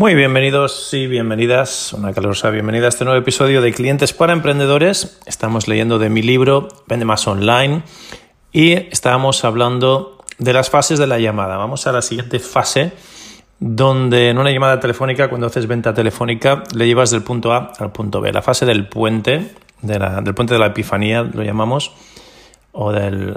Muy bienvenidos y bienvenidas, una calurosa bienvenida a este nuevo episodio de Clientes para Emprendedores. Estamos leyendo de mi libro Vende más online y estábamos hablando de las fases de la llamada. Vamos a la siguiente fase donde en una llamada telefónica, cuando haces venta telefónica, le llevas del punto A al punto B. La fase del puente, del puente de la epifanía, lo llamamos, o del,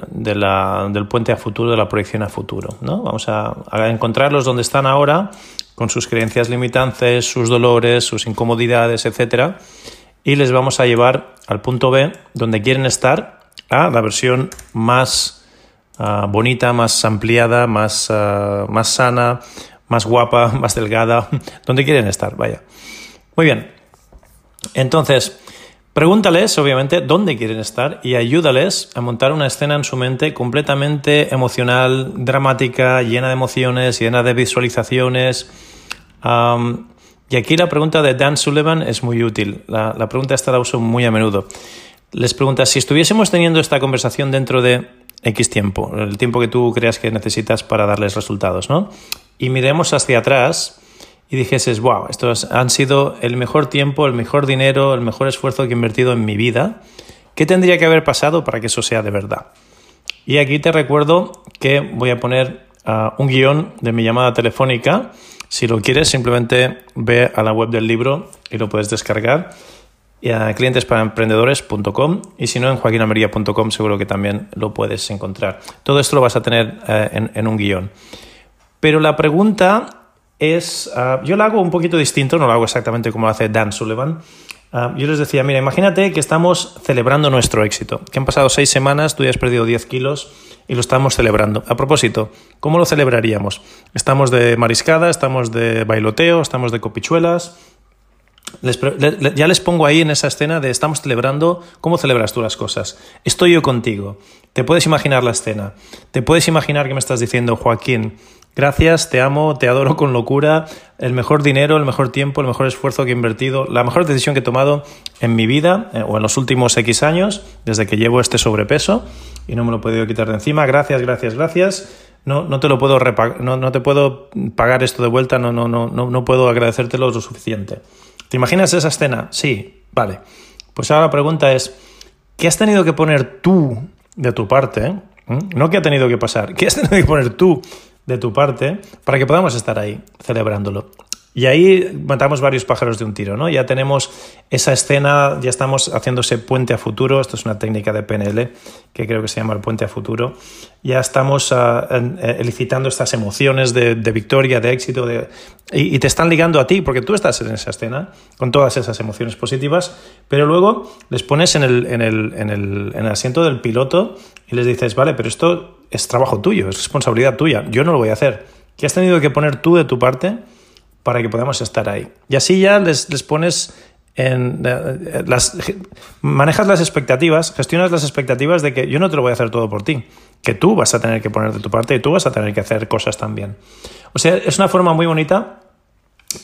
puente a futuro, de la proyección a futuro. ¿no? Vamos a, a encontrarlos donde están ahora con sus creencias limitantes, sus dolores, sus incomodidades, etc. Y les vamos a llevar al punto B, donde quieren estar, a la versión más ah, bonita, más ampliada, más, ah, más sana, más guapa, más delgada, donde quieren estar, vaya. Muy bien. Entonces, Pregúntales, obviamente, dónde quieren estar y ayúdales a montar una escena en su mente completamente emocional, dramática, llena de emociones, llena de visualizaciones. y aquí la pregunta de Dan Sullivan es muy útil. La, pregunta esta la uso muy a menudo. Les pregunta, si estuviésemos teniendo esta conversación dentro de X tiempo, el tiempo que tú creas que necesitas para darles resultados, ¿no? Y miremos hacia atrás y dijeses, wow, estos han sido el mejor tiempo, el mejor dinero, el mejor esfuerzo que he invertido en mi vida, ¿qué tendría que haber pasado para que eso sea de verdad? Y aquí te recuerdo que voy a poner ah, un guion de mi llamada telefónica. Si lo quieres, simplemente ve a la web del libro y lo puedes descargar. Y a clientesparaemprendedores.com y si no en joaquinamería.com seguro que también lo puedes encontrar. Todo esto lo vas a tener eh, en, en un guion. Pero la pregunta es, ah, yo lo hago un poquito distinto, no lo hago exactamente como hace Dan Sullivan. Ah, yo les decía, mira, imagínate que estamos celebrando nuestro éxito, que han pasado seis semanas, tú ya has perdido 10 kilos y lo estamos celebrando. A propósito, ¿cómo lo celebraríamos? Estamos de mariscada, estamos de bailoteo, estamos de copichuelas. ya les pongo ahí en esa escena de estamos celebrando, ¿cómo celebras tú las cosas? Estoy yo contigo. Te puedes imaginar la escena. Te puedes imaginar que me estás diciendo, Joaquín, Gracias, te amo, te adoro con locura. El mejor dinero, el mejor tiempo, el mejor esfuerzo que he invertido, la mejor decisión que he tomado en mi vida eh, o en los últimos X años, desde que llevo este sobrepeso y no me lo he podido quitar de encima. Gracias, gracias, gracias. No, no te lo puedo no, no te puedo pagar esto de vuelta, no, no, no, no, no puedo agradecértelo lo suficiente. ¿Te imaginas esa escena? Sí, vale. Pues ahora la pregunta es, ¿qué has tenido que poner tú de tu parte? ¿Mm? No qué ha tenido que pasar, ¿qué has tenido que poner tú de tu parte para que podamos estar ahí celebrándolo. Y ahí matamos varios pájaros de un tiro, ¿no? Ya tenemos esa escena, ya estamos haciendo ese puente a futuro, esto es una técnica de PNL que creo que se llama el puente a futuro, ya estamos uh, elicitando estas emociones de, victoria, de éxito, de, y, te están ligando a ti, porque tú estás en esa escena con todas esas emociones positivas, pero luego les pones en el, en el, en el, en el asiento del piloto y les dices, vale, pero esto es trabajo tuyo, es responsabilidad tuya, yo no lo voy a hacer. ¿Qué has tenido que poner tú de tu parte para que podamos estar ahí? Y así ya les, les pones en eh, las, manejas las expectativas, gestionas las expectativas de que yo no te lo voy a hacer todo por ti, que tú vas a tener que poner de tu parte y tú vas a tener que hacer cosas también. O sea, es una forma muy bonita.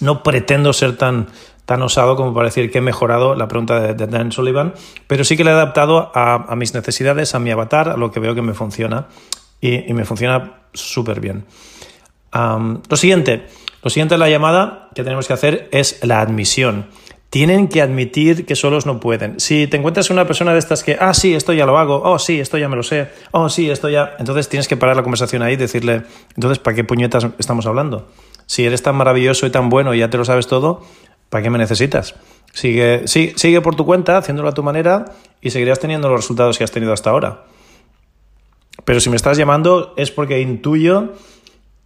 No pretendo ser tan, tan osado como para decir que he mejorado la pregunta de, Dan Sullivan, pero sí que le he adaptado a, mis necesidades, a mi avatar, a lo que veo que me funciona y, me funciona súper bien. lo siguiente, lo siguiente de la llamada que tenemos que hacer es la admisión. Tienen que admitir que solos no pueden. Si te encuentras una persona de estas que, ah, sí, esto ya lo hago, oh, sí, esto ya me lo sé, oh, sí, esto ya. Entonces tienes que parar la conversación ahí y decirle, entonces, ¿para qué puñetas estamos hablando? Si eres tan maravilloso y tan bueno y ya te lo sabes todo, ¿para qué me necesitas? Sigue, sí, sigue por tu cuenta, haciéndolo a tu manera y seguirás teniendo los resultados que has tenido hasta ahora. Pero si me estás llamando es porque intuyo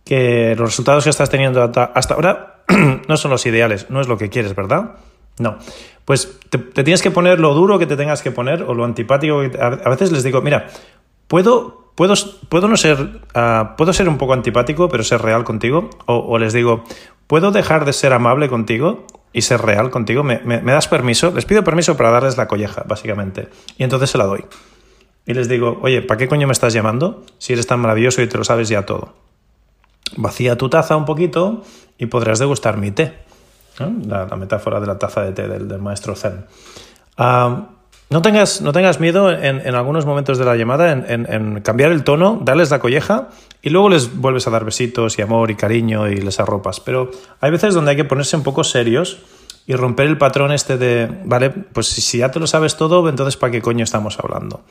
que los resultados que estás teniendo hasta ahora no son los ideales, no es lo que quieres, ¿verdad? No. Pues te, tienes que poner lo duro que te tengas que poner o lo antipático. Que a veces les digo, mira, ¿puedo, puedo, puedo no ser, ah, puedo ser un poco antipático, pero ser real contigo? O, les digo, ¿puedo dejar de ser amable contigo y ser real contigo? ¿Me, me das permiso? Les pido permiso para darles la colleja, básicamente. Y entonces se la doy. Y les digo, oye, ¿para qué coño me estás llamando si eres tan maravilloso y te lo sabes ya todo? Vacía tu taza un poquito y podrás degustar mi té. La, metáfora de la taza de té del, maestro Zen. No, tengas, no tengas miedo en, algunos momentos de la llamada en, cambiar el tono, darles la colleja y luego les vuelves a dar besitos y amor y cariño y les arropas. Pero hay veces donde hay que ponerse un poco serios y romper el patrón este de, vale, pues si ya te lo sabes todo, entonces ¿para qué coño estamos hablando?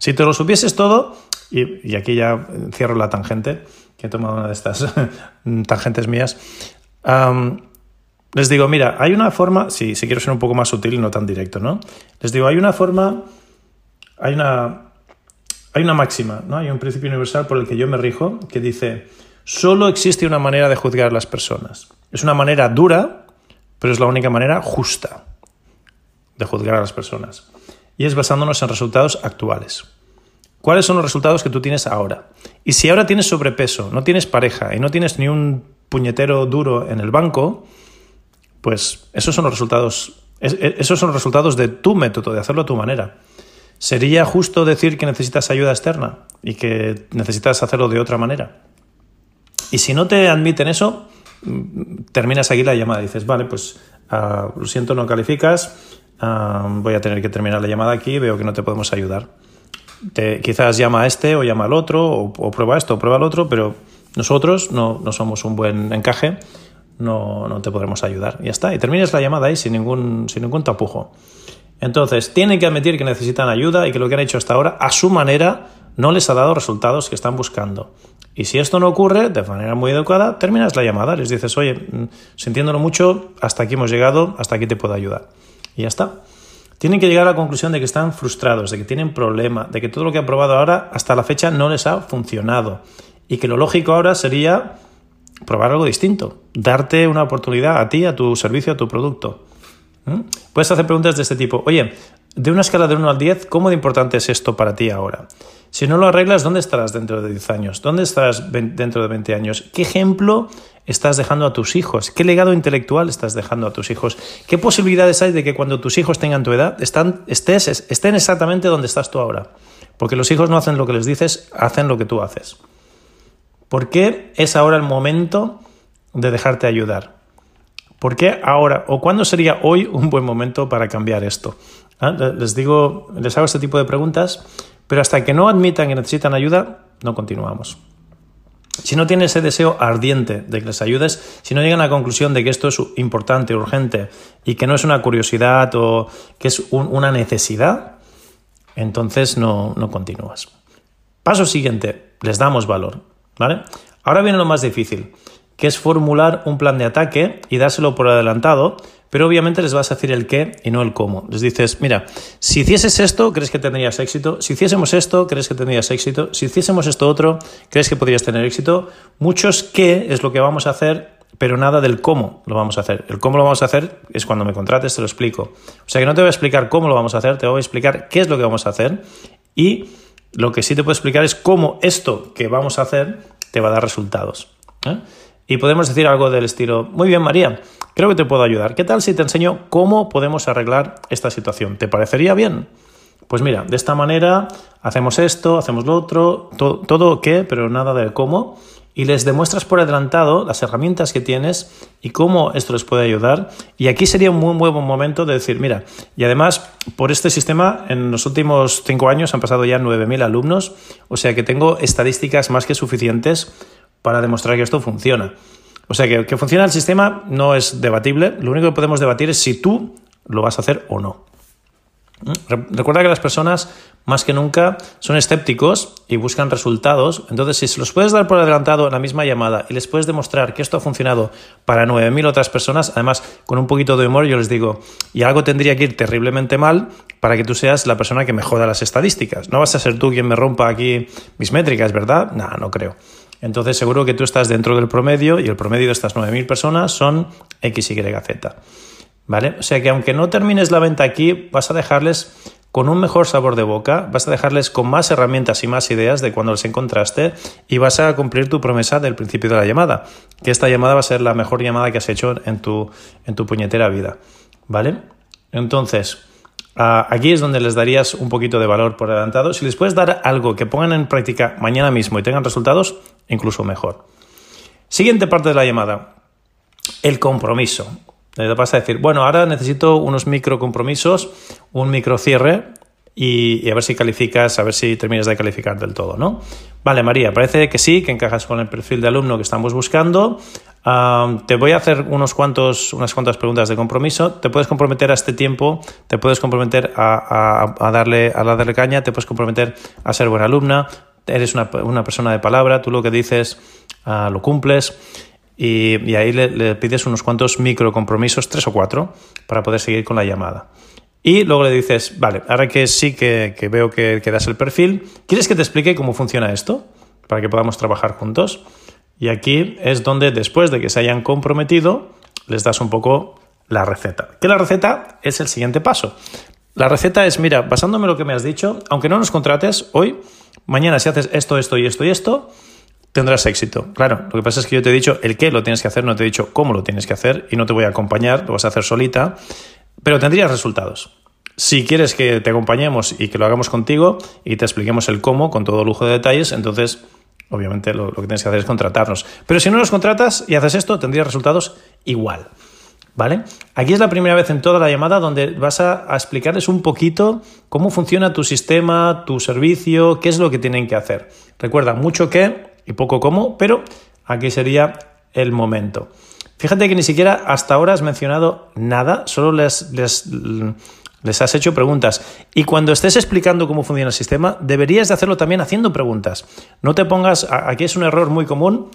Si te lo supieses todo, y, aquí ya cierro la tangente, que he tomado una de estas tangentes mías, les digo, mira, hay una forma, si, si quiero ser un poco más sutil y no tan directo, ¿no? Les digo, hay una forma, hay una, hay una máxima, ¿no? Hay un principio universal por el que yo me rijo que dice, solo existe una manera de juzgar a las personas. Es una manera dura, pero es la única manera justa de juzgar a las personas y es basándonos en resultados actuales. ¿Cuáles son los resultados que tú tienes ahora? Y si ahora tienes sobrepeso, no tienes pareja y no tienes ni un puñetero duro en el banco, pues esos son los resultados, e, esos son los resultados de tu método, de hacerlo a tu manera. ¿Sería justo decir que necesitas ayuda externa y que necesitas hacerlo de otra manera? Y si no te admiten eso, mm, terminas aquí la llamada dices, vale, pues ah, lo siento, no calificas, voy a tener que terminar la llamada aquí, veo que no te podemos ayudar. Quizás llama a este o llama al otro, o, prueba esto o prueba al otro, pero nosotros no, somos un buen encaje, no, te podremos ayudar. Y ya está, y termines la llamada ahí sin ningún, sin ningún tapujo. Entonces, tienen que admitir que necesitan ayuda y que lo que han hecho hasta ahora, a su manera, no les ha dado resultados que están buscando. Y si esto no ocurre, de manera muy educada, terminas la llamada, les dices, oye, mm, sintiéndolo mucho, hasta aquí hemos llegado, hasta aquí te puedo ayudar. Y ya está. Tienen que llegar a la conclusión de que están frustrados, de que tienen problema, de que todo lo que han probado ahora hasta la fecha no les ha funcionado. Y que lo lógico ahora sería probar algo distinto, darte una oportunidad a ti, a tu servicio, a tu producto. ¿Mm? Puedes hacer preguntas de este tipo. Oye, de una escala de 1 al 10, ¿cómo de importante es esto para ti ahora? Si no lo arreglas, ¿dónde estarás dentro de 10 años? ¿Dónde estarás dentro de 20 años? ¿Qué ejemplo estás dejando a tus hijos? ¿Qué legado intelectual estás dejando a tus hijos? ¿Qué posibilidades hay de que cuando tus hijos tengan tu edad estén exactamente donde estás tú ahora? Porque los hijos no hacen lo que les dices, hacen lo que tú haces. ¿Por qué es ahora el momento de dejarte ayudar? ¿Por qué ahora o cuándo sería hoy un buen momento para cambiar esto? ¿Ah? Les digo, les hago este tipo de preguntas pero hasta que no admitan que necesitan ayuda, no continuamos. Si no tienen ese deseo ardiente de que les ayudes, si no llegan a la conclusión de que esto es importante, urgente y que no es una curiosidad o que es una necesidad, entonces no, no continúas. Paso siguiente, les damos valor. ¿vale? Ahora viene lo más difícil, que es formular un plan de ataque y dárselo por adelantado pero obviamente les vas a decir el qué y no el cómo. Les dices, mira, si hicieses esto, ¿crees que tendrías éxito? Si hiciésemos esto, ¿crees que tendrías éxito? Si hiciésemos esto otro, ¿crees que podrías tener éxito? Muchos qué es lo que vamos a hacer, pero nada del cómo lo vamos a hacer. El cómo lo vamos a hacer es cuando me contrates, te lo explico. O sea que no te voy a explicar cómo lo vamos a hacer, te voy a explicar qué es lo que vamos a hacer y lo que sí te puedo explicar es cómo esto que vamos a hacer te va a dar resultados. ¿eh? Y podemos decir algo del estilo, muy bien María, creo que te puedo ayudar. ¿Qué tal si te enseño cómo podemos arreglar esta situación? ¿Te parecería bien? Pues mira, de esta manera hacemos esto, hacemos lo otro, todo, qué, pero nada de cómo. Y les demuestras por adelantado las herramientas que tienes y cómo esto les puede ayudar. Y aquí sería un muy buen momento de decir, mira, y además por este sistema en los últimos cinco años han pasado ya 9.000 alumnos, o sea que tengo estadísticas más que suficientes para demostrar que esto funciona. O sea, que, funciona el sistema no es debatible, lo único que podemos debatir es si tú lo vas a hacer o no. ¿Mm? Recuerda que las personas más que nunca son escépticos y buscan resultados. Entonces, si se los puedes dar por adelantado en la misma llamada y les puedes demostrar que esto ha funcionado para 9.000 otras personas, además con un poquito de humor, yo les digo, y algo tendría que ir terriblemente mal para que tú seas la persona que me joda las estadísticas. No vas a ser tú quien me rompa aquí mis métricas, ¿verdad? No, no creo entonces seguro que tú estás dentro del promedio y el promedio de estas 9.000 personas son X, Y, Z. ¿Vale? O sea que aunque no termines la venta aquí, vas a dejarles con un mejor sabor de boca, vas a dejarles con más herramientas y más ideas de cuando los encontraste y vas a cumplir tu promesa del principio de la llamada, que esta llamada va a ser la mejor llamada que has hecho en tu, en tu puñetera vida. ¿Vale? Entonces, aquí es donde les darías un poquito de valor por adelantado. Si les puedes dar algo que pongan en práctica mañana mismo y tengan resultados, incluso mejor. Siguiente parte de la llamada, el compromiso. Le vas a decir, bueno, ahora necesito unos micro compromisos, un micro cierre y, a ver si calificas, a ver si terminas de calificar del todo, ¿no? Vale, María, parece que sí, que encajas con el perfil de alumno que estamos buscando. Te voy a hacer unos cuantos, unas cuantas preguntas de compromiso. Te puedes comprometer a este tiempo, te puedes comprometer a, darle, a darle caña, te puedes comprometer a ser buena alumna, eres una, persona de palabra, tú lo que dices ah, lo cumples y, ahí le, pides unos cuantos micro compromisos, tres o cuatro, para poder seguir con la llamada. Y luego le dices, vale, ahora que sí que, veo que, que, das el perfil, ¿quieres que te explique cómo funciona esto? Para que podamos trabajar juntos. Y aquí es donde después de que se hayan comprometido, les das un poco la receta. Que la receta es el siguiente paso. La receta es, mira, basándome en lo que me has dicho, aunque no nos contrates hoy, mañana si haces esto, esto y esto y esto, tendrás éxito. Claro, lo que pasa es que yo te he dicho el qué lo tienes que hacer, no te he dicho cómo lo tienes que hacer y no te voy a acompañar, lo vas a hacer solita, pero tendrías resultados. Si quieres que te acompañemos y que lo hagamos contigo y te expliquemos el cómo con todo lujo de detalles, entonces obviamente lo, que tienes que hacer es contratarnos. Pero si no nos contratas y haces esto, tendrías resultados igual. ¿Vale? Aquí es la primera vez en toda la llamada donde vas a, explicarles un poquito cómo funciona tu sistema, tu servicio, qué es lo que tienen que hacer. Recuerda, mucho que y poco cómo, pero aquí sería el momento. Fíjate que ni siquiera hasta ahora has mencionado nada, solo les, has hecho preguntas. Y cuando estés explicando cómo funciona el sistema, deberías de hacerlo también haciendo preguntas. No te pongas, aquí es un error muy común,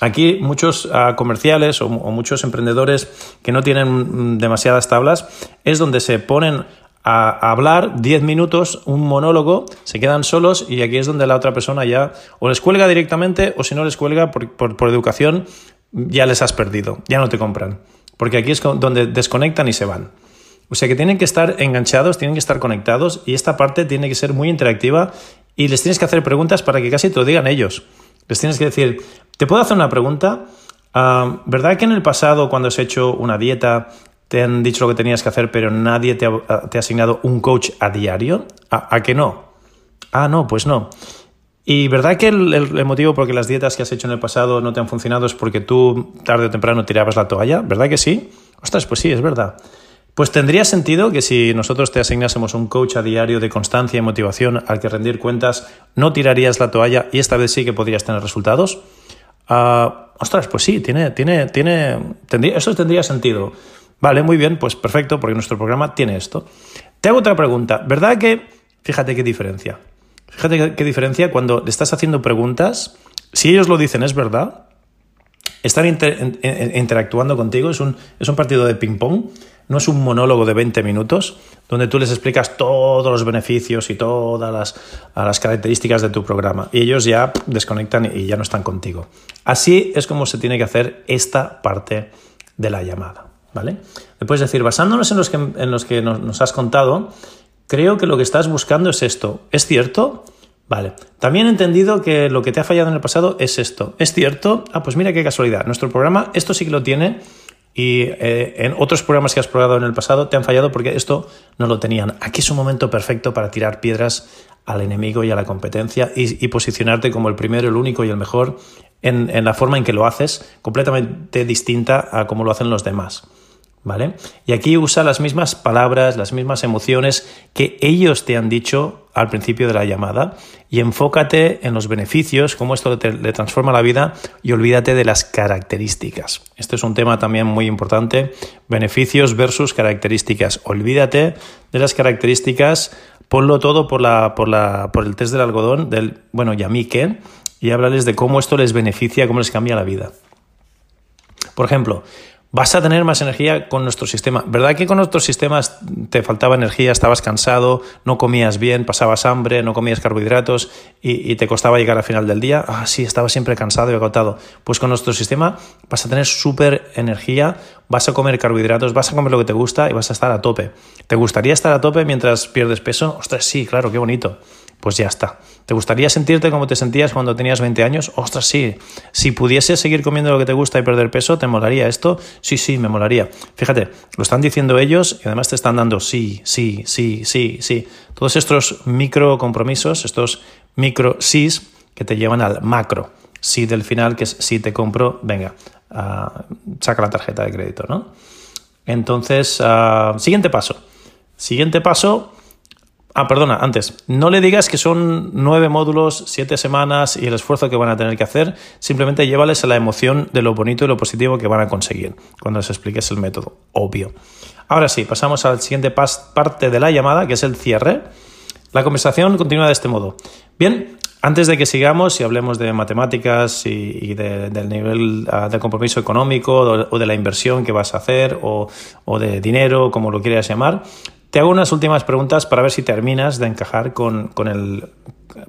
Aquí muchos ah, comerciales o, muchos emprendedores que no tienen mm, demasiadas tablas es donde se ponen a hablar 10 minutos, un monólogo, se quedan solos y aquí es donde la otra persona ya o les cuelga directamente o si no les cuelga por, por, educación ya les has perdido, ya no te compran. Porque aquí es donde desconectan y se van. O sea que tienen que estar enganchados, tienen que estar conectados y esta parte tiene que ser muy interactiva y les tienes que hacer preguntas para que casi te lo digan ellos. Les tienes que decir, ¿te puedo hacer una pregunta? Ah, ¿Verdad que en el pasado cuando has hecho una dieta te han dicho lo que tenías que hacer, pero nadie te ha, asignado un coach a diario? ¿A, que no? Ah, no, pues no. ¿Y verdad que el, motivo por que las dietas que has hecho en el pasado no te han funcionado es porque tú tarde o temprano tirabas la toalla? ¿Verdad que sí? Ostras, pues sí, es verdad. Pues tendría sentido que si nosotros te asignásemos un coach a diario de constancia y motivación al que rendir cuentas, no tirarías la toalla y esta vez sí que podrías tener resultados. Ah, ostras, pues sí, tiene, tiene, tiene, eso tendría sentido. Vale, muy bien, pues perfecto, porque nuestro programa tiene esto. Te hago otra pregunta. ¿Verdad que, fíjate qué diferencia? Fíjate qué, diferencia cuando le estás haciendo preguntas, si ellos lo dicen es verdad, están interactuando contigo, es un, es un partido de ping-pong, no es un monólogo de 20 minutos donde tú les explicas todos los beneficios y todas las, características de tu programa y ellos ya desconectan y ya no están contigo. Así es como se tiene que hacer esta parte de la llamada. ¿vale? puedes decir, basándonos en los que, en los que nos, has contado, creo que lo que estás buscando es esto. ¿Es cierto? Vale. También he entendido que lo que te ha fallado en el pasado es esto. ¿Es cierto? Ah, pues mira qué casualidad. Nuestro programa esto sí que lo tiene y eh, en otros programas que has probado en el pasado te han fallado porque esto no lo tenían. Aquí es un momento perfecto para tirar piedras al enemigo y a la competencia y, posicionarte como el primero, el único y el mejor en, en la forma en que lo haces, completamente distinta a cómo lo hacen los demás. ¿Vale? Y aquí usa las mismas palabras, las mismas emociones que ellos te han dicho al principio de la llamada y enfócate en los beneficios, cómo esto le transforma la vida y olvídate de las características. Este es un tema también muy importante, beneficios versus características. Olvídate de las características, ponlo todo por, la, por, la, por el test del algodón, del, bueno, y y háblales de cómo esto les beneficia, cómo les cambia la vida. Por ejemplo, vas a tener más energía con nuestro sistema. ¿Verdad que con otros sistemas te faltaba energía, estabas cansado, no comías bien, pasabas hambre, no comías carbohidratos y, te costaba llegar al final del día? Ah, sí, estaba siempre cansado y agotado. Pues con nuestro sistema vas a tener súper energía, vas a comer carbohidratos, vas a comer lo que te gusta y vas a estar a tope. ¿Te gustaría estar a tope mientras pierdes peso? Ostras, sí, claro, qué bonito pues ya está. ¿Te gustaría sentirte como te sentías cuando tenías 20 años? Ostras, sí. Si pudieses seguir comiendo lo que te gusta y perder peso, ¿te molaría esto? Sí, sí, me molaría. Fíjate, lo están diciendo ellos y además te están dando sí, sí, sí, sí, sí. Todos estos micro compromisos, estos micro sís que te llevan al macro. Sí del final, que es si te compro, venga, ah, saca la tarjeta de crédito, ¿no? Entonces, ah, siguiente paso. Siguiente paso, Ah, perdona, antes, no le digas que son nueve módulos, siete semanas y el esfuerzo que van a tener que hacer, simplemente llévales a la emoción de lo bonito y lo positivo que van a conseguir cuando les expliques el método, obvio. Ahora sí, pasamos al siguiente parte de la llamada, que es el cierre. La conversación continúa de este modo. Bien, antes de que sigamos y hablemos de matemáticas y, del nivel ah, de compromiso económico o de la inversión que vas a hacer o, o de dinero, como lo quieras llamar, te hago unas últimas preguntas para ver si terminas de encajar con, el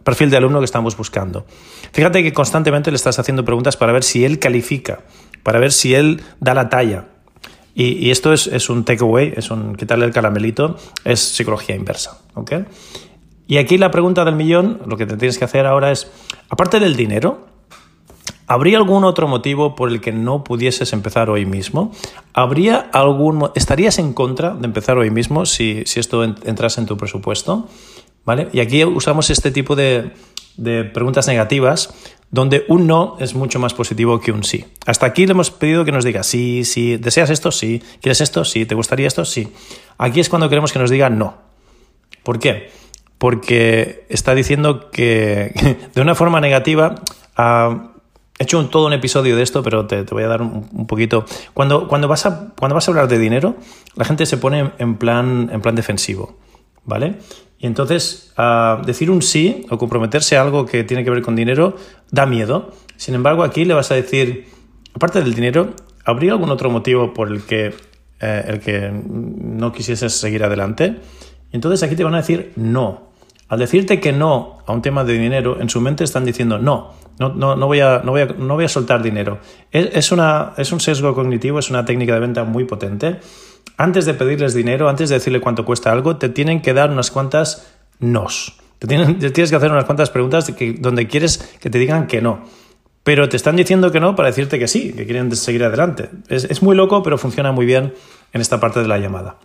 perfil de alumno que estamos buscando. Fíjate que constantemente le estás haciendo preguntas para ver si él califica, para ver si él da la talla. Y, esto es, un takeaway, es un quitarle el caramelito, es psicología inversa. Y aquí la pregunta del millón, lo que te tienes que hacer ahora es, aparte del dinero, ¿Habría algún otro motivo por el que no pudieses empezar hoy mismo? ¿Habría algún, ¿Estarías en contra de empezar hoy mismo si, esto entrase en tu presupuesto? ¿Vale? Y aquí usamos este tipo de, preguntas negativas donde un no es mucho más positivo que un sí. Hasta aquí le hemos pedido que nos diga sí, sí, deseas esto, sí, quieres esto, sí, te gustaría esto, sí. Aquí es cuando queremos que nos diga no. ¿Por qué? Porque está diciendo que de una forma negativa ah, He hecho todo un episodio de esto, pero te, voy a dar un, poquito. Cuando, cuando, vas a, cuando vas a hablar de dinero, la gente se pone en plan, en plan defensivo, ¿vale? Y entonces decir un sí o comprometerse a algo que tiene que ver con dinero da miedo. Sin embargo, aquí le vas a decir, aparte del dinero, ¿habría algún otro motivo por el que, eh, el que no quisieses seguir adelante? Entonces aquí te van a decir no. Al decirte que no a un tema de dinero, en su mente están diciendo no, no, no, no, voy, a, no, voy, a, no voy a soltar dinero. Es, una, es un sesgo cognitivo, es una técnica de venta muy potente. Antes de pedirles dinero, antes de decirle cuánto cuesta algo, te tienen que dar unas cuantas nos. Te, tienes que hacer unas cuantas preguntas donde quieres que te digan que no. Pero te están diciendo que no para decirte que sí, que quieren seguir adelante. Es muy loco, pero funciona muy bien en esta parte de la llamada.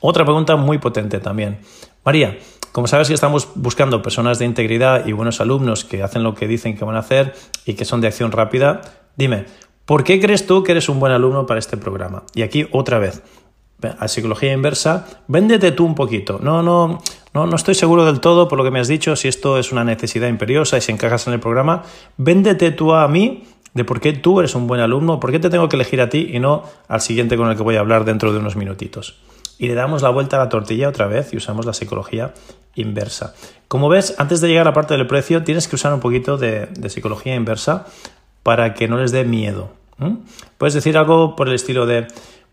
Otra pregunta muy potente también. María, como sabes estamos buscando personas de integridad y buenos alumnos que hacen lo que dicen que van a hacer y que son de acción rápida, dime, ¿por qué crees tú que eres un buen alumno para este programa? Y aquí otra vez, a psicología inversa, véndete tú un poquito. No, no, no, no estoy seguro del todo por lo que me has dicho, si esto es una necesidad imperiosa y si encajas en el programa. Véndete tú a mí de por qué tú eres un buen alumno, por qué te tengo que elegir a ti y no al siguiente con el que voy a hablar dentro de unos minutitos. Y le damos la vuelta a la tortilla otra vez y usamos la psicología inversa. Como ves, antes de llegar a la parte del precio, tienes que usar un poquito de, psicología inversa para que no les dé miedo. Puedes decir algo por el estilo de,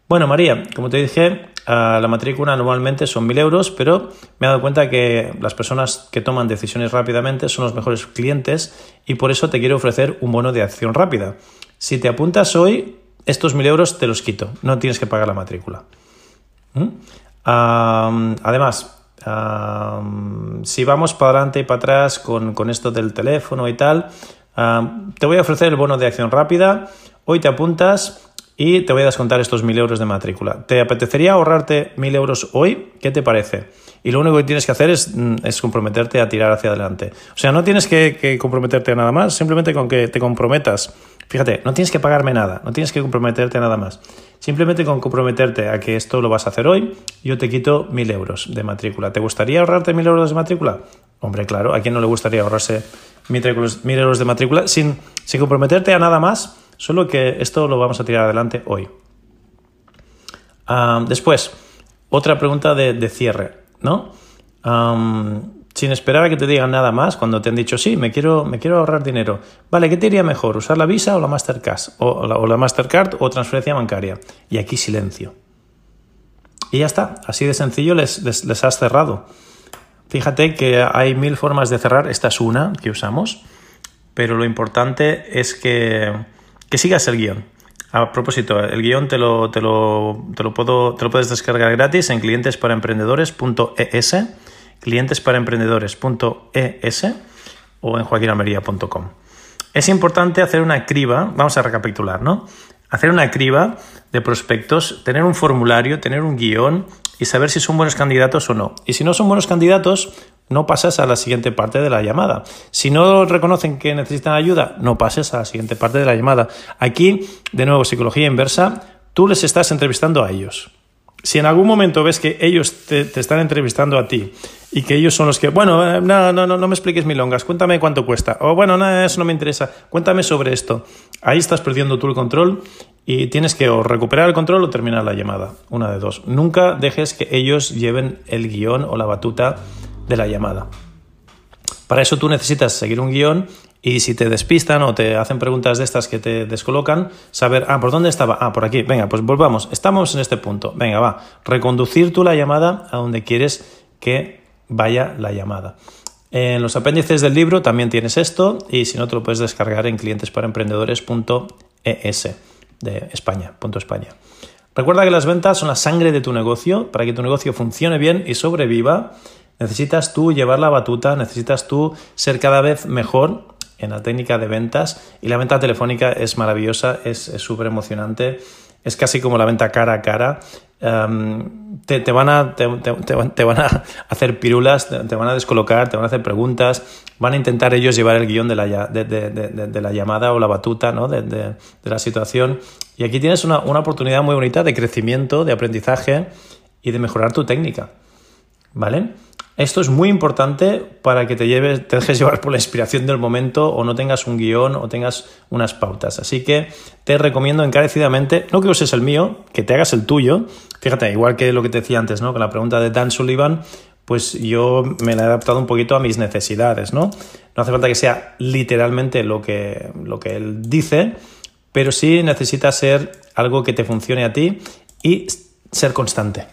bueno, María, como te dije, la matrícula normalmente son 1.000 euros, pero me he dado cuenta que las personas que toman decisiones rápidamente son los mejores clientes y por eso te quiero ofrecer un bono de acción rápida. Si te apuntas hoy, estos 1.000 euros te los quito, no tienes que pagar la matrícula. Además, si vamos para adelante y para atrás con, esto del teléfono y tal, te voy a ofrecer el bono de acción rápida. Hoy te apuntas y te voy a descontar estos mil euros de matrícula. ¿Te apetecería ahorrarte mil euros hoy? ¿Qué te parece? Y lo único que tienes que hacer es, mm, comprometerte a tirar hacia adelante. O sea, no tienes que, comprometerte a nada más, simplemente con que te comprometas Fíjate, no tienes que pagarme nada, no tienes que comprometerte a nada más. Simplemente con comprometerte a que esto lo vas a hacer hoy, yo te quito mil euros de matrícula. ¿Te gustaría ahorrarte mil euros de matrícula? Hombre, claro, ¿a quién no le gustaría ahorrarse mil euros de matrícula sin, sin comprometerte a nada más? Solo que esto lo vamos a tirar adelante hoy. después, otra pregunta de, cierre, ¿no? sin esperar a que te digan nada más, cuando te han dicho, sí, me quiero, me quiero ahorrar dinero. Vale, ¿qué te iría mejor? ¿Usar la Visa o la Mastercard? O la, Mastercard o transferencia bancaria. Y aquí silencio. Y ya está, así de sencillo les, les, has cerrado. Fíjate que hay mil formas de cerrar, esta es una que usamos, pero lo importante es que, que sigas el guion. A propósito, el guion te lo, te lo, te lo, puedo, te lo puedes descargar gratis en clientesparaemprendedores.es clientesparaemprendedores.es o en joaquinamería.com. Es importante hacer una criba, vamos a recapitular, ¿no? Hacer una criba de prospectos, tener un formulario, tener un guion y saber si son buenos candidatos o no. Y si no son buenos candidatos, no pasas a la siguiente parte de la llamada. Si no reconocen que necesitan ayuda, no pases a la siguiente parte de la llamada. Aquí, de nuevo, psicología inversa, tú les estás entrevistando a ellos. Si en algún momento ves que ellos te, están entrevistando a ti y que ellos son los que, bueno, eh, no, no, no, no me expliques milongas, cuéntame cuánto cuesta, o bueno, no, eso no me interesa, cuéntame sobre esto. Ahí estás perdiendo tú el control y tienes que o recuperar el control o terminar la llamada, una de dos. Nunca dejes que ellos lleven el guion o la batuta de la llamada. Para eso tú necesitas seguir un guion y si te despistan o te hacen preguntas de estas que te descolocan, saber, ah, ¿por dónde estaba? Ah, por aquí. Venga, pues volvamos. Estamos en este punto. Venga, va. Reconducir tú la llamada a donde quieres que vaya la llamada. En los apéndices del libro también tienes esto y si no te lo puedes descargar en clientesparaemprendedores.es de España, punto España. Recuerda que las ventas son la sangre de tu negocio. Para que tu negocio funcione bien y sobreviva, necesitas tú llevar la batuta, necesitas tú ser cada vez mejor en la técnica de ventas y la venta telefónica es maravillosa, es súper emocionante, es casi como la venta cara a cara. Em, te, van a, te, van a hacer pirulas, te, van a descolocar, te van a hacer preguntas, van a intentar ellos llevar el guion de la, de, la llamada o la batuta ¿no? de, la situación. Y aquí tienes una, una oportunidad muy bonita de crecimiento, de aprendizaje y de mejorar tu técnica. ¿Vale? Esto es muy importante para que te, lleves, te dejes llevar por la inspiración del momento o no tengas un guion o tengas unas pautas. Así que te recomiendo encarecidamente, no que uses el mío, que te hagas el tuyo. Fíjate, igual que lo que te decía antes, ¿no? Con la pregunta de Dan Sullivan, pues yo me la he adaptado un poquito a mis necesidades, ¿no? No hace falta que sea literalmente lo que, lo que él dice, pero sí necesita ser algo que te funcione a ti y ser constante.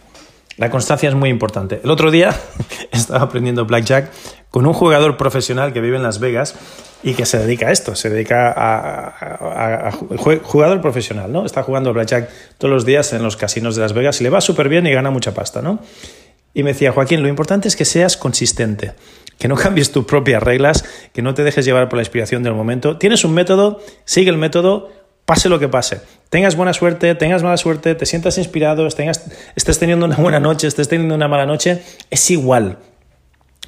La constancia es muy importante. El otro día estaba aprendiendo blackjack con un jugador profesional que vive en Las Vegas y que se dedica a esto, se dedica a, jugador profesional, ¿no? Está jugando blackjack todos los días en los casinos de Las Vegas y le va súper bien y gana mucha pasta, ¿no? Y me decía, Joaquín, lo importante es que seas consistente, que no cambies tus propias reglas, que no te dejes llevar por la inspiración del momento. Tienes un método, sigue el método, pase lo que pase. Tengas buena suerte, tengas mala suerte, te sientas inspirado, tengas, estés teniendo una buena noche, estés teniendo una mala noche, es igual.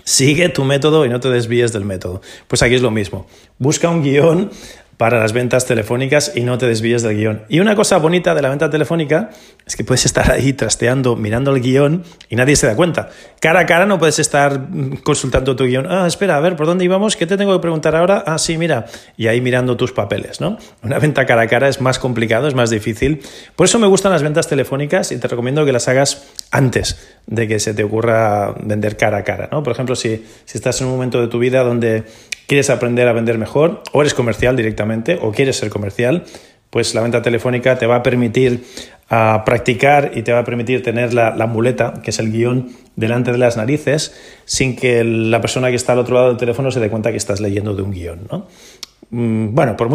Sigue tu método y no te desvíes del método. Pues aquí es lo mismo. Busca un guion para las ventas telefónicas y no te desvíes del guion. Y una cosa bonita de la venta telefónica es que puedes estar ahí trasteando, mirando el guion y nadie se da cuenta. Cara a cara no puedes estar consultando tu guion. Ah, espera, a ver, ¿por dónde íbamos? ¿Qué te tengo que preguntar ahora? Ah, sí, mira. Y ahí mirando tus papeles, ¿no? Una venta cara a cara es más complicado, es más difícil. Por eso me gustan las ventas telefónicas y te recomiendo que las hagas antes de que se te ocurra vender cara a cara, ¿no? Por ejemplo, si, si estás en un momento de tu vida donde quieres aprender a vender mejor o eres comercial directamente o quieres ser comercial, pues la venta telefónica te va a permitir ah, practicar y te va a permitir tener la, muleta, que es el guion, delante de las narices, sin que la persona que está al otro lado del teléfono se dé cuenta que estás leyendo de un guion. ¿no? Mm, bueno, por,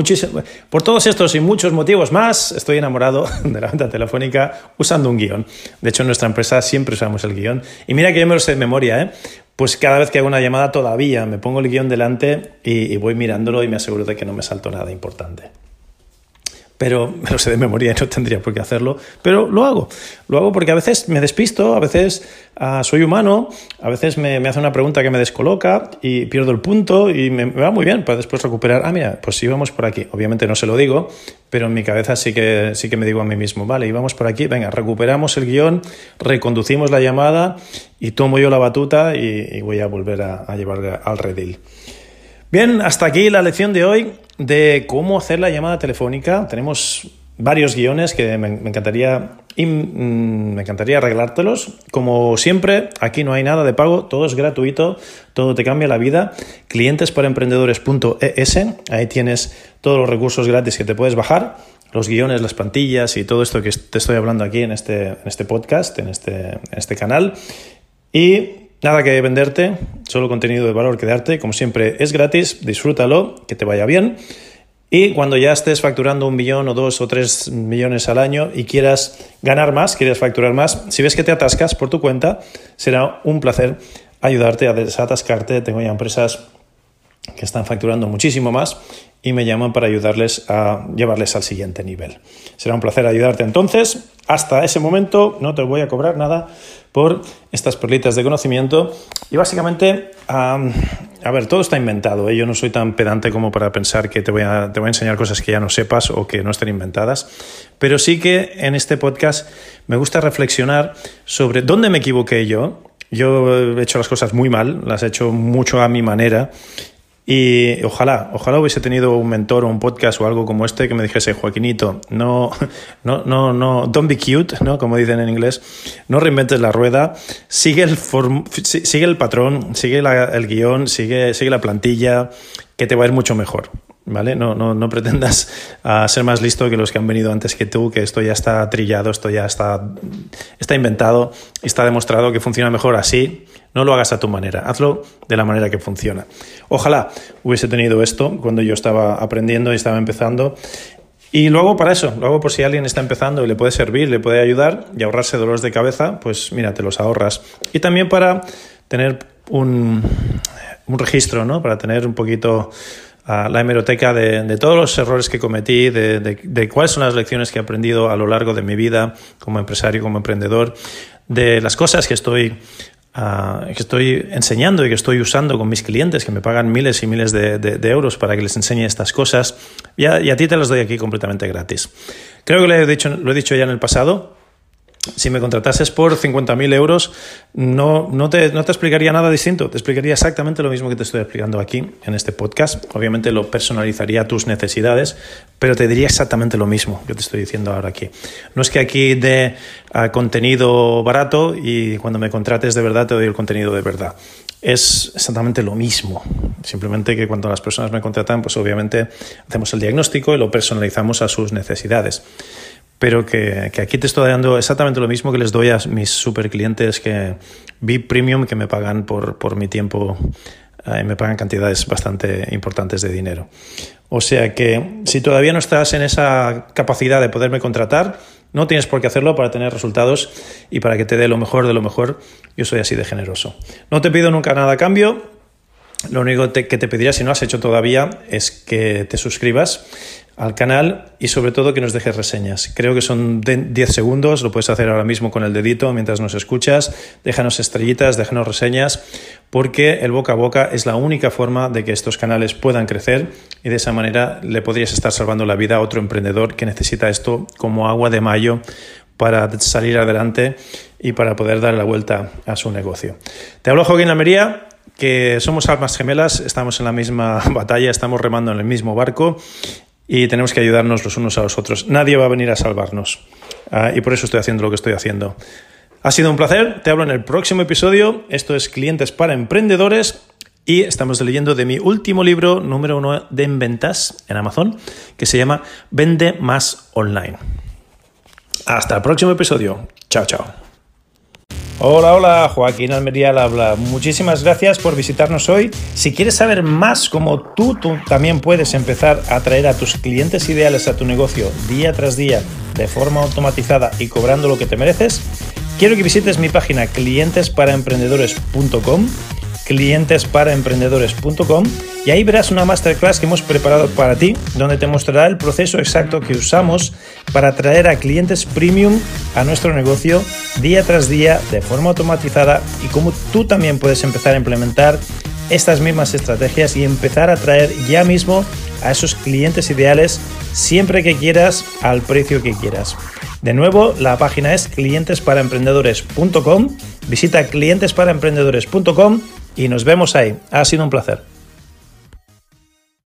por todos estos y muchos motivos más, estoy enamorado de la venta telefónica usando un guion. De hecho, en nuestra empresa siempre usamos el guion. Y mira que yo me lo sé de memoria, ¿eh? Pues cada vez que hago una llamada todavía me pongo el guion delante y voy mirándolo y me aseguro de que no me salto nada importante pero me lo sé de memoria y no tendría por qué hacerlo, pero lo hago. Lo hago porque a veces me despisto, a veces ah, soy humano, a veces me, me, hace una pregunta que me descoloca y pierdo el punto y me, va muy bien para después recuperar, ah, mira, pues sí vamos por aquí. Obviamente no se lo digo, pero en mi cabeza sí que, sí que me digo a mí mismo, vale, y vamos por aquí, venga, recuperamos el guion, reconducimos la llamada y tomo yo la batuta y, voy a volver a, a llevar al redil. Bien, hasta aquí la lección de hoy de cómo hacer la llamada telefónica. Tenemos varios guiones que me, encantaría mm, me encantaría arreglártelos. Como siempre, aquí no hay nada de pago, todo es gratuito, todo te cambia la vida. Clientesparaemprendedores.es, ahí tienes todos los recursos gratis que te puedes bajar, los guiones, las plantillas y todo esto que te estoy hablando aquí en este, en este podcast, en este, en este canal. Y Nada que venderte, solo contenido de valor que darte. Como siempre, es gratis, disfrútalo, que te vaya bien. Y cuando ya estés facturando un millón o dos o tres millones al año y quieras ganar más, quieras facturar más, si ves que te atascas por tu cuenta, será un placer ayudarte a desatascarte. Tengo ya empresas que están facturando muchísimo más y me llaman para ayudarles a llevarles al siguiente nivel. Será un placer ayudarte entonces. Hasta ese momento no te voy a cobrar nada por estas perlitas de conocimiento y básicamente, a ver, todo está inventado. ¿eh? Yo no soy tan pedante como para pensar que te voy, a, te voy a enseñar cosas que ya no sepas o que no estén inventadas, pero sí que en este podcast me gusta reflexionar sobre dónde me equivoqué yo. Yo he hecho las cosas muy mal, las he hecho mucho a mi manera y ojalá, ojalá hubiese tenido un mentor o un podcast o algo como este que me dijese, Joaquinito, no, no, no, no, don't be cute, ¿no? Como dicen en inglés, no reinventes la rueda, sigue el, sigue el patrón, sigue el guion, sigue, sigue la plantilla, que te va a ir mucho mejor. ¿Vale? No, no, no pretendas uh, ser más listo que los que han venido antes que tú, que esto ya está trillado, esto ya está, está inventado, está demostrado que funciona mejor así no lo hagas a tu manera, hazlo de la manera que funciona. Ojalá hubiese tenido esto cuando yo estaba aprendiendo y estaba empezando. Y lo hago para eso, lo hago por si alguien está empezando y le puede servir, le puede ayudar y ahorrarse dolores de cabeza, pues mira, te los ahorras. Y también para tener un, registro, ¿no? Para tener un poquito ah, la hemeroteca de, todos los errores que cometí, de, de, cuáles son las lecciones que he aprendido a lo largo de mi vida como empresario, como emprendedor, de las cosas que estoy que estoy enseñando y que estoy usando con mis clientes que me pagan miles y miles de, euros para que les enseñe estas cosas y a, y a, ti te las doy aquí completamente gratis. Creo que lo he dicho, lo he dicho ya en el pasado, si me contratases por 50.000 euros, no, no, te, no te explicaría nada distinto, te explicaría exactamente lo mismo que te estoy explicando aquí en este podcast. Obviamente lo personalizaría a tus necesidades, pero te diría exactamente lo mismo que te estoy diciendo ahora aquí. No es que aquí dé ah, contenido barato y cuando me contrates de verdad te doy el contenido de verdad. Es exactamente lo mismo. Simplemente que cuando las personas me contratan, pues obviamente hacemos el diagnóstico y lo personalizamos a sus necesidades pero que, aquí te estoy dando exactamente lo mismo que les doy a mis super clientes que VIP Premium que me pagan por, por mi tiempo eh, me pagan cantidades bastante importantes de dinero. O sea que si todavía no estás en esa capacidad de poderme contratar, no tienes por qué hacerlo para tener resultados y para que te dé lo mejor de lo mejor. Yo soy así de generoso. No te pido nunca nada a cambio. Lo único que te pediría, si no has hecho todavía, es que te suscribas al canal y sobre todo que nos dejes reseñas. Creo que son 10 segundos, lo puedes hacer ahora mismo con el dedito mientras nos escuchas. Déjanos estrellitas, déjanos reseñas, porque el boca a boca es la única forma de que estos canales puedan crecer y de esa manera le podrías estar salvando la vida a otro emprendedor que necesita esto como agua de mayo para salir adelante y para poder dar la vuelta a su negocio. Te hablo Joaquín Almería, que somos almas gemelas, estamos en la misma batalla, estamos remando en el mismo barco y tenemos que ayudarnos los unos a los otros. Nadie va a venir a salvarnos. Ah, y por eso estoy haciendo lo que estoy haciendo. Ha sido un placer, te hablo en el próximo episodio. Esto es Clientes para Emprendedores y estamos leyendo de mi último libro, número uno de en ventas en Amazon, que se llama Vende más online. Hasta el próximo episodio. Chao, chao. Hola, hola, Joaquín Almería habla. Muchísimas gracias por visitarnos hoy. Si quieres saber más cómo tú, tú también puedes empezar a atraer a tus clientes ideales a tu negocio día tras día de forma automatizada y cobrando lo que te mereces, quiero que visites mi página clientesparaemprendedores.com clientesparaemprendedores.com y ahí verás una masterclass que hemos preparado para ti, donde te mostrará el proceso exacto que usamos para atraer a clientes premium a nuestro negocio día tras día de forma automatizada y cómo tú también puedes empezar a implementar estas mismas estrategias y empezar a atraer ya mismo a esos clientes ideales siempre que quieras al precio que quieras. De nuevo, la página es clientesparaemprendedores.com. Visita clientesparaemprendedores.com y nos vemos ahí. Ha sido un placer.